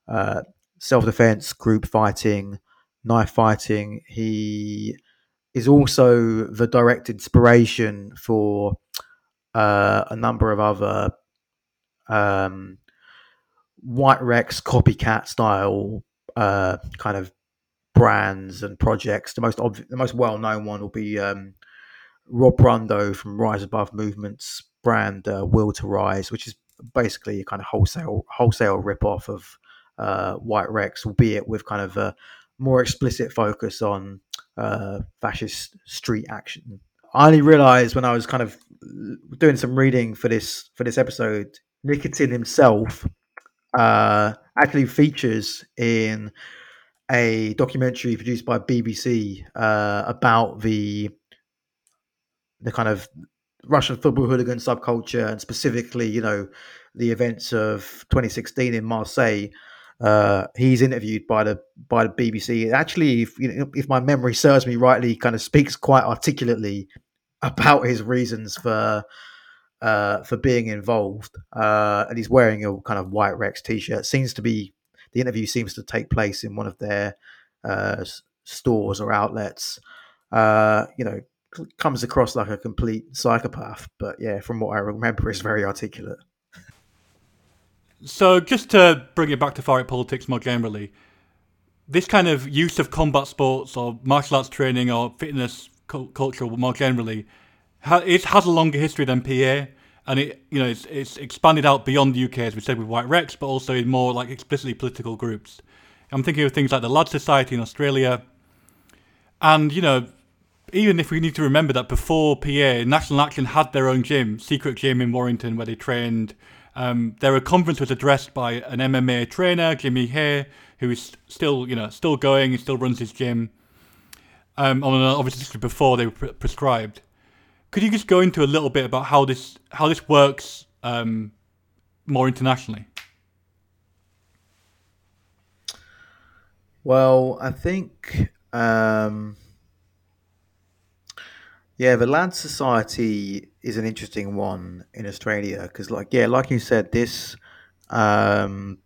[SPEAKER 3] uh, self-defense group fighting knife fighting. He is also the direct inspiration for uh, a number of other um, White Rex copycat style uh, kind of brands and projects. The most obvi- the most well known one will be um, Rob Rundo from Rise Above Movements brand uh, Will to Rise, which is basically a kind of wholesale wholesale rip off of uh, White Rex, albeit with kind of a more explicit focus on uh, fascist street action. I only realized when I was kind of doing some reading for this for this episode, Nikitin himself uh, actually features in a documentary produced by BBC uh, about the the kind of Russian football hooligan subculture and specifically, you know, the events of 2016 in Marseille, uh, he's interviewed by the by the BBC. Actually, if you know, if my memory serves me rightly, he kind of speaks quite articulately about his reasons for uh, for being involved. Uh, and he's wearing a kind of white Rex t-shirt. Seems to be the interview seems to take place in one of their uh, stores or outlets. Uh, you know, comes across like a complete psychopath, but yeah, from what I remember, is very articulate.
[SPEAKER 2] So, just to bring it back to far right politics more generally, this kind of use of combat sports or martial arts training or fitness culture more generally, it has a longer history than PA, and it you know it's, it's expanded out beyond the UK as we said with White Rex, but also in more like explicitly political groups. I'm thinking of things like the Lad Society in Australia, and you know even if we need to remember that before PA, National Action had their own gym, secret gym in Warrington, where they trained um, their conference was addressed by an MMA trainer, Jimmy Hay, who is still, you know, still going and still runs his gym. Um, obviously before they were pre- prescribed. Could you just go into a little bit about how this how this works um, more internationally?
[SPEAKER 3] Well, I think um, yeah, the Lad Society is an interesting one in Australia because, like, yeah, like you said, this um,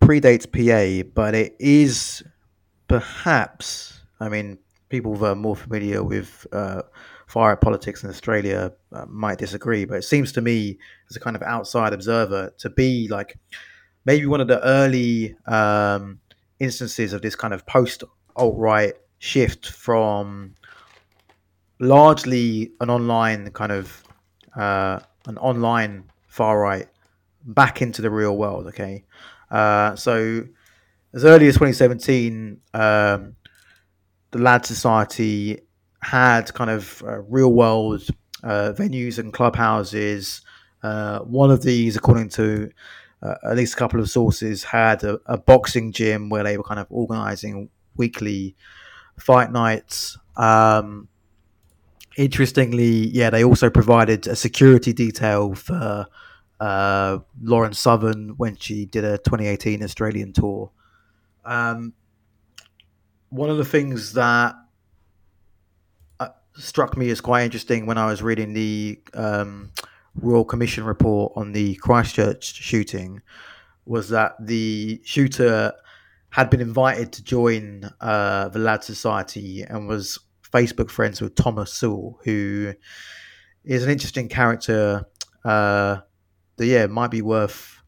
[SPEAKER 3] predates PA, but it is perhaps. I mean, people who are more familiar with uh, right politics in Australia uh, might disagree, but it seems to me, as a kind of outside observer, to be like maybe one of the early um, instances of this kind of post alt right shift from largely an online kind of uh, an online far right back into the real world. Okay, uh, so as early as 2017, um, the Lad Society had kind of uh, real world uh, venues and clubhouses. Uh, one of these, according to uh, at least a couple of sources, had a, a, boxing gym where they were kind of organizing weekly fight nights. Um, interestingly, yeah, they also provided a security detail for uh, Lauren Southern when she did a 2018 Australian tour. Um, one of the things that uh, struck me as quite interesting when I was reading the um, Royal Commission report on the Christchurch shooting was that the shooter had been invited to join uh, the Lad Society and was Facebook friends with Thomas Sewell, who is an interesting character uh, that, yeah, might be worth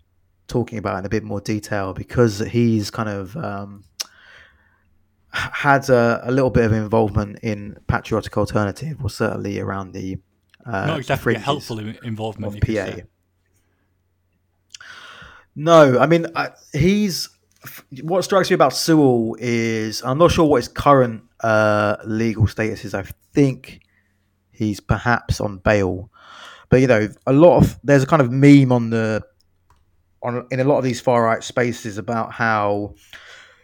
[SPEAKER 3] talking about in a bit more detail because he's kind of um, had a, a, little bit of involvement in Patriotic Alternative, or certainly around the
[SPEAKER 2] uh, not exactly helpful involvement
[SPEAKER 3] of PA. No, I mean I, he's what strikes me about Sewell is I'm not sure what his current uh, legal status is. I think he's perhaps on bail, but you know, a lot of there's a kind of meme on the on in a lot of these far right spaces about how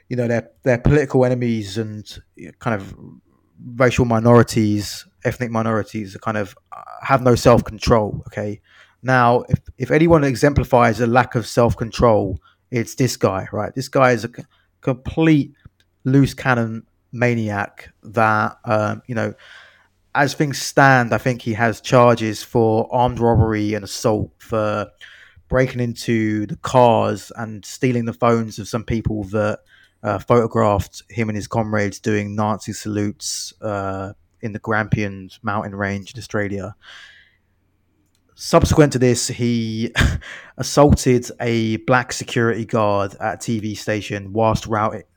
[SPEAKER 3] you know their their political enemies and kind of racial minorities, ethnic minorities, kind of uh, have no self control. Okay, now if if anyone exemplifies a lack of self control, it's this guy, right? This guy is a c- complete loose cannon maniac that um, you know. As things stand, I think he has charges for armed robbery and assault for breaking into the cars and stealing the phones of some people that uh, photographed him and his comrades doing Nazi salutes uh, in the Grampians mountain range in Australia. Subsequent to this, he assaulted a black security guard at a TV station whilst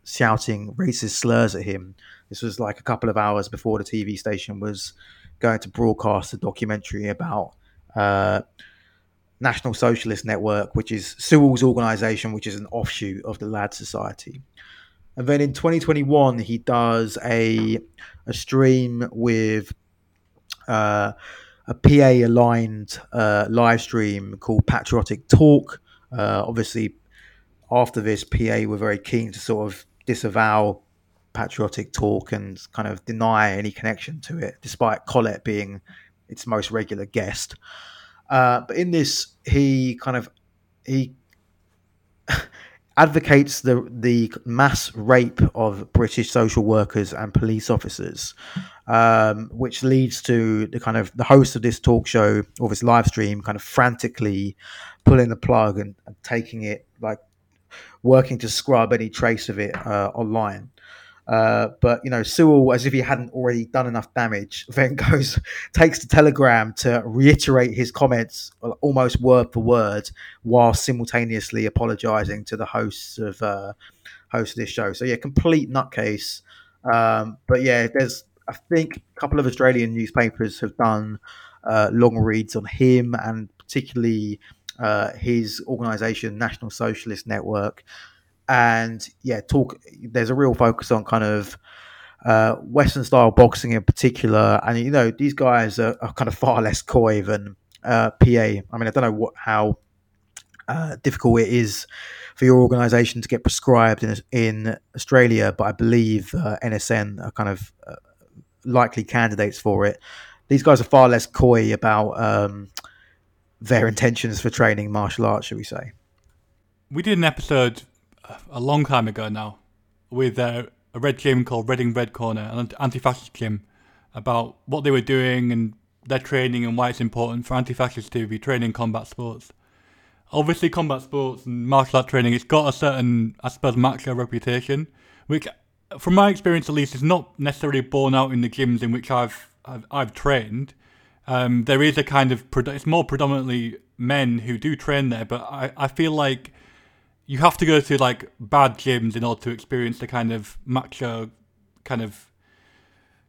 [SPEAKER 3] shouting racist slurs at him. This was like a couple of hours before the TV station was going to broadcast a documentary about uh, National Socialist Network, which is Sewell's organization, which is an offshoot of the Lad Society. And then in 2021, he does a a stream with uh, a PA aligned uh, live stream called Patriotic Talk. Uh, obviously, after this, PA were very keen to sort of disavow patriotic talk and kind of deny any connection to it, despite Collett being its most regular guest. Uh, but in this, he kind of he advocates the the mass rape of British social workers and police officers, um, which leads to the kind of the host of this talk show or this live stream kind of frantically pulling the plug and, and taking it like working to scrub any trace of it uh, online. Uh, but you know, Sewell, as if he hadn't already done enough damage, then goes takes the telegram to reiterate his comments almost word for word, while simultaneously apologising to the hosts of uh, host of this show. So yeah, complete nutcase. Um, but yeah, there's I think a couple of Australian newspapers have done uh, long reads on him and particularly uh, his organisation, National Socialist Network and yeah, talk. There's a real focus on kind of uh, Western style boxing in particular, and you know these guys are, are kind of far less coy than uh, PA. I mean, I don't know what how uh, difficult it is for your organisation to get prescribed in, in Australia, but I believe uh, NSN are kind of uh, likely candidates for it. These guys are far less coy about um, their intentions for training martial arts, should we say?
[SPEAKER 2] We did an episode a long time ago now with uh, a red gym called Reading Red Corner, an anti-fascist gym, about what they were doing and their training and why it's important for anti-fascists to be training combat sports. Obviously, combat sports and martial art training, it's got a certain, I suppose, macho reputation, which, from my experience at least, is not necessarily borne out in the gyms in which I've I've, I've trained. Um, there is a kind of it's more predominantly men who do train there, but I, I feel like you have to go to like bad gyms in order to experience the kind of macho kind of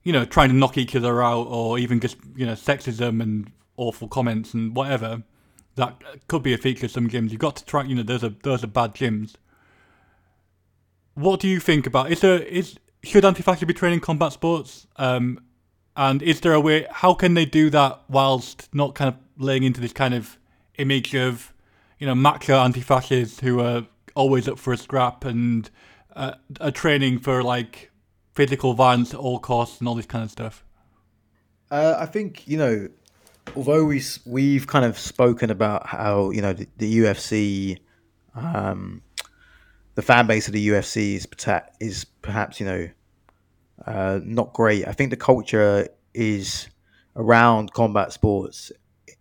[SPEAKER 2] you know trying to knock each other out or even just you know sexism and awful comments and whatever. That could be a feature of some gyms. You've got to try you know those are those are bad gyms. What do you think about is there is should anti-fascists be training combat sports? Um And is there a way? How can they do that whilst not kind of laying into this kind of image of, you know, macho anti-fascists who are always up for a scrap and uh, are training for like physical violence at all costs and all this kind of stuff?
[SPEAKER 3] Uh, I think you know, although we we've kind of spoken about how you know the, the UFC, um, the fan base of the UFC is is perhaps you know uh, not great. I think the culture is around combat sports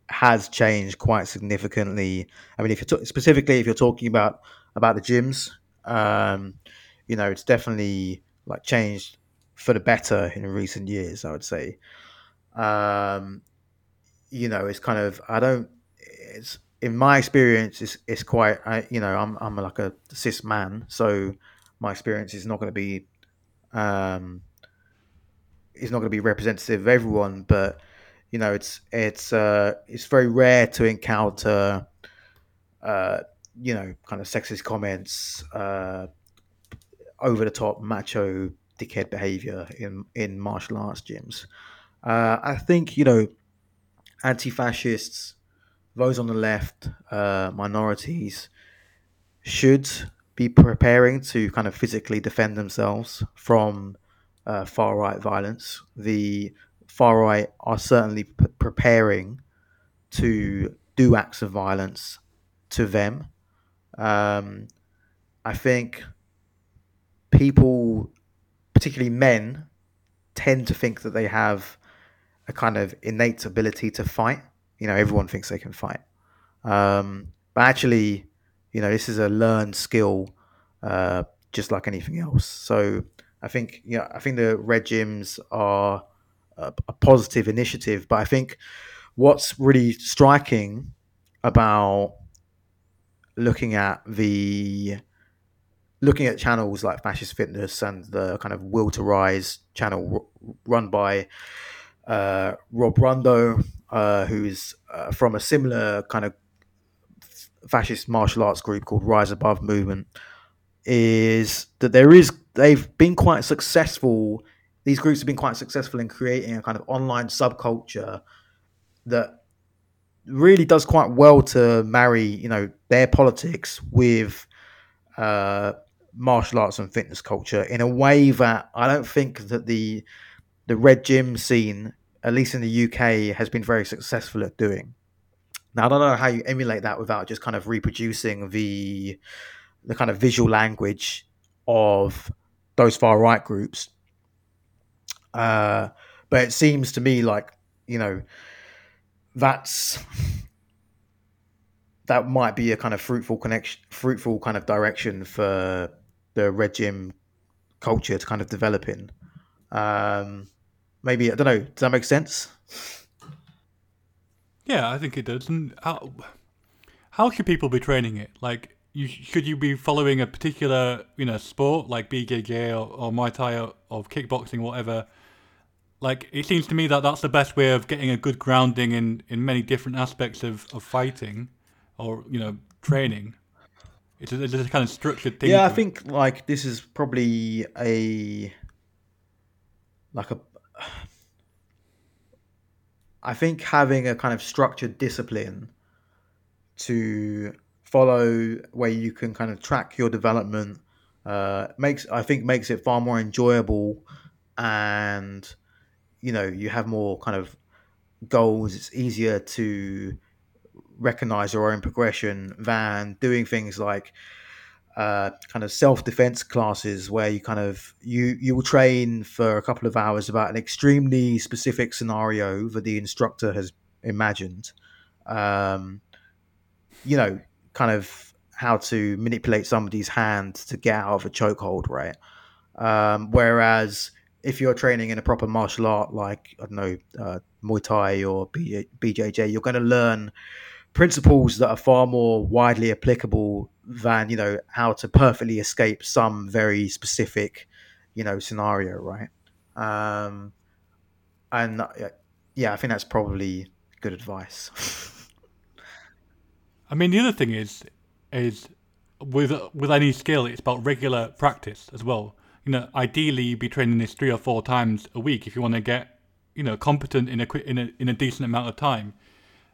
[SPEAKER 3] has changed quite significantly. I mean, if you're t- specifically if you're talking about about the gyms, um, you know, it's definitely like changed for the better in recent years. I would say. Um, you know, it's kind of I don't. It's in my experience, it's it's quite. I, you know, I'm I'm like a cis man, so my experience is not going to be. Um, is not going to be representative of everyone, but you know, it's it's uh, it's very rare to encounter, uh, you know, kind of sexist comments, uh, over the top macho dickhead behavior in in martial arts gyms. Uh, I think you know, anti-fascists, those on the left, uh, minorities, should be preparing to kind of physically defend themselves from uh, far right violence. The far right are certainly p- preparing to do acts of violence to them. Um, I think people, particularly men, tend to think that they have a kind of innate ability to fight. You know, everyone thinks they can fight, um, but actually, you know, this is a learned skill, uh, just like anything else. So I think, you know, I think the red gyms are a, a positive initiative, but I think what's really striking about looking at the looking at channels like fascist fitness and the kind of will to rise channel run by uh, Rob Rundo, uh, who's uh, from a similar kind of fascist martial arts group called Rise Above Movement, is that there is they've been quite successful. These groups have been quite successful in creating a kind of online subculture that really does quite well to marry, you know, their politics with uh, martial arts and fitness culture in a way that I don't think that the the red gym scene, at least in the UK, has been very successful at doing. Now I don't know how you emulate that without just kind of reproducing the the kind of visual language of those far right groups. Uh, but it seems to me like you know that's that might be a kind of fruitful connection, fruitful kind of direction for the red gym culture to kind of develop in. Um, maybe I don't know. Does that make sense?
[SPEAKER 2] Yeah, I think it does. And how how should people be training it? Like, you should you be following a particular you know sport like BJJ or, or Muay Thai or, or kickboxing, whatever? Like, it seems to me that that's the best way of getting a good grounding in in many different aspects of of fighting, or you know, training. It's a, it's a kind of structured thing.
[SPEAKER 3] Yeah, I think like this is probably a like a I think having a kind of structured discipline to follow where you can kind of track your development uh, makes I think makes it far more enjoyable and you know you have more kind of goals. It's easier to recognize your own progression than doing things like uh, kind of self-defense classes where you kind of you you will train for a couple of hours about an extremely specific scenario that the instructor has imagined. Um, you know kind of how to manipulate somebody's hand to get out of a chokehold right? Um, whereas if you're training in a proper martial art like i don't know uh, muay thai or bjj you're going to learn principles that are far more widely applicable than you know how to perfectly escape some very specific you know scenario right? Um and uh, yeah i think that's probably good advice.
[SPEAKER 2] I mean the other thing is is with with any skill it's about regular practice as well you know ideally you'd be training this three or four times a week if you want to get you know competent in a in a in a decent amount of time,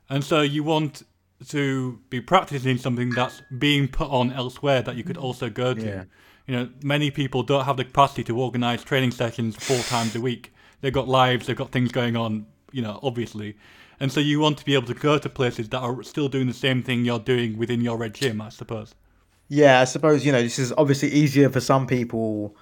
[SPEAKER 2] and so you want to be practicing something that's being put on elsewhere that you could also go to.
[SPEAKER 3] Yeah.
[SPEAKER 2] You know, many people don't have the capacity to organize training sessions four times a week. They've got lives, they've got things going on, you know, obviously. And so you want to be able to go to places that are still doing the same thing you're doing within your red gym, I suppose.
[SPEAKER 3] Yeah, I suppose you know this is obviously easier for some people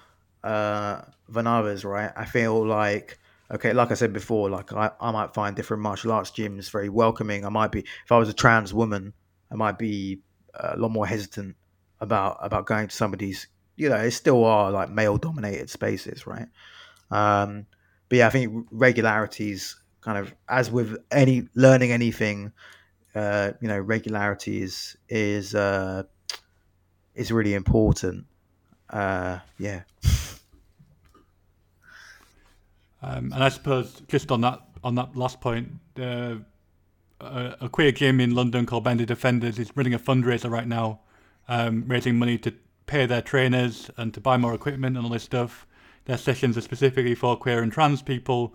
[SPEAKER 3] uh, than others, right? I feel like okay, like I said before, like I, I might find different martial arts gyms very welcoming. I might be if I was a trans woman, I might be a lot more hesitant about about going to some of these. You know, it still are like male dominated spaces, right? Um, but yeah, I think regularities kind of as with any learning anything, uh, you know, regularity is is uh, is really important. Uh, yeah.
[SPEAKER 2] Um, and I suppose just on that on that last point, uh, a, a queer gym in London called Bender Defenders is running a fundraiser right now, um, raising money to pay their trainers and to buy more equipment and all this stuff. Their sessions are specifically for queer and trans people,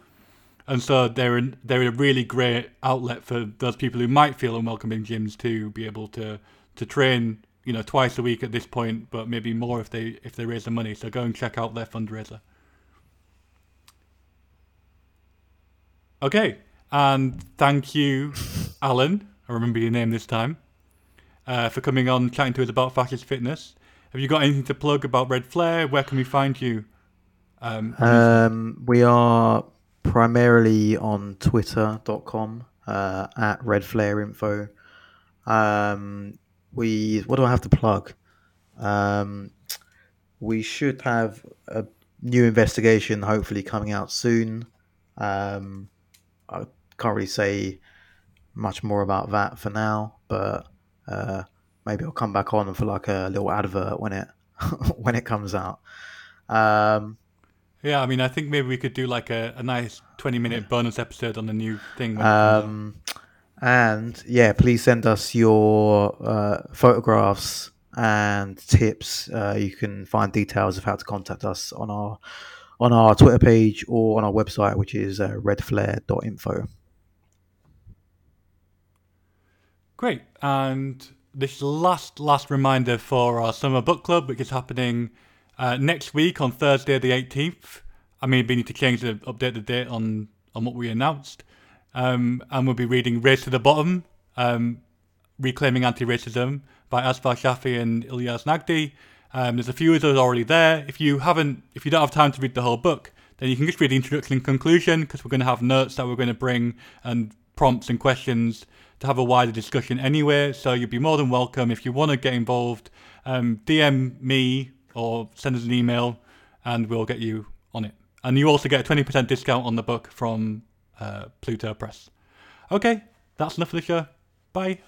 [SPEAKER 2] and so they're they're a really great outlet for those people who might feel unwelcome in gyms to be able to to train, you know, twice a week at this point, but maybe more if they if they raise the money. So go and check out their fundraiser. Okay, and thank you, Alan. I remember your name this time. Uh, for coming on chatting to us about fascist fitness. Have you got anything to plug about Red Flare? Where can we find you? Um,
[SPEAKER 3] Um, we are primarily on twitter.com uh, at Red Flare Info. Um, we what do I have to plug? Um, we should have a new investigation hopefully coming out soon. Um, can't really say much more about that for now, but uh, maybe I'll come back on for like a little advert when it when it comes out. Um,
[SPEAKER 2] yeah, I mean, I think maybe we could do like a, a nice 20 minute bonus episode on the new thing. When it comes out.
[SPEAKER 3] Um, and yeah, please send us your uh, photographs and tips. Uh, you can find details of how to contact us on our on our Twitter page or on our website, which is uh, redflare.info.
[SPEAKER 2] Great. And this last last reminder for our summer book club, which is happening uh, next week on Thursday the 18th. I mean, we need to change the update the date on on what we announced. Um, and we'll be reading Race to the Bottom, um, Reclaiming Anti-Racism by Azfar Shafi and Ilyas Nagdi. Um, there's a few of those already there. If you haven't, if you don't have time to read the whole book, then you can just read the introduction and conclusion because we're going to have notes that we're going to bring and prompts and questions to have a wider discussion anyway. So you'd be more than welcome if you want to get involved. Um, DM me or send us an email, and we'll get you on it. And you also get a 20% discount on the book from uh, Pluto Press. Okay, that's enough for the show. Bye.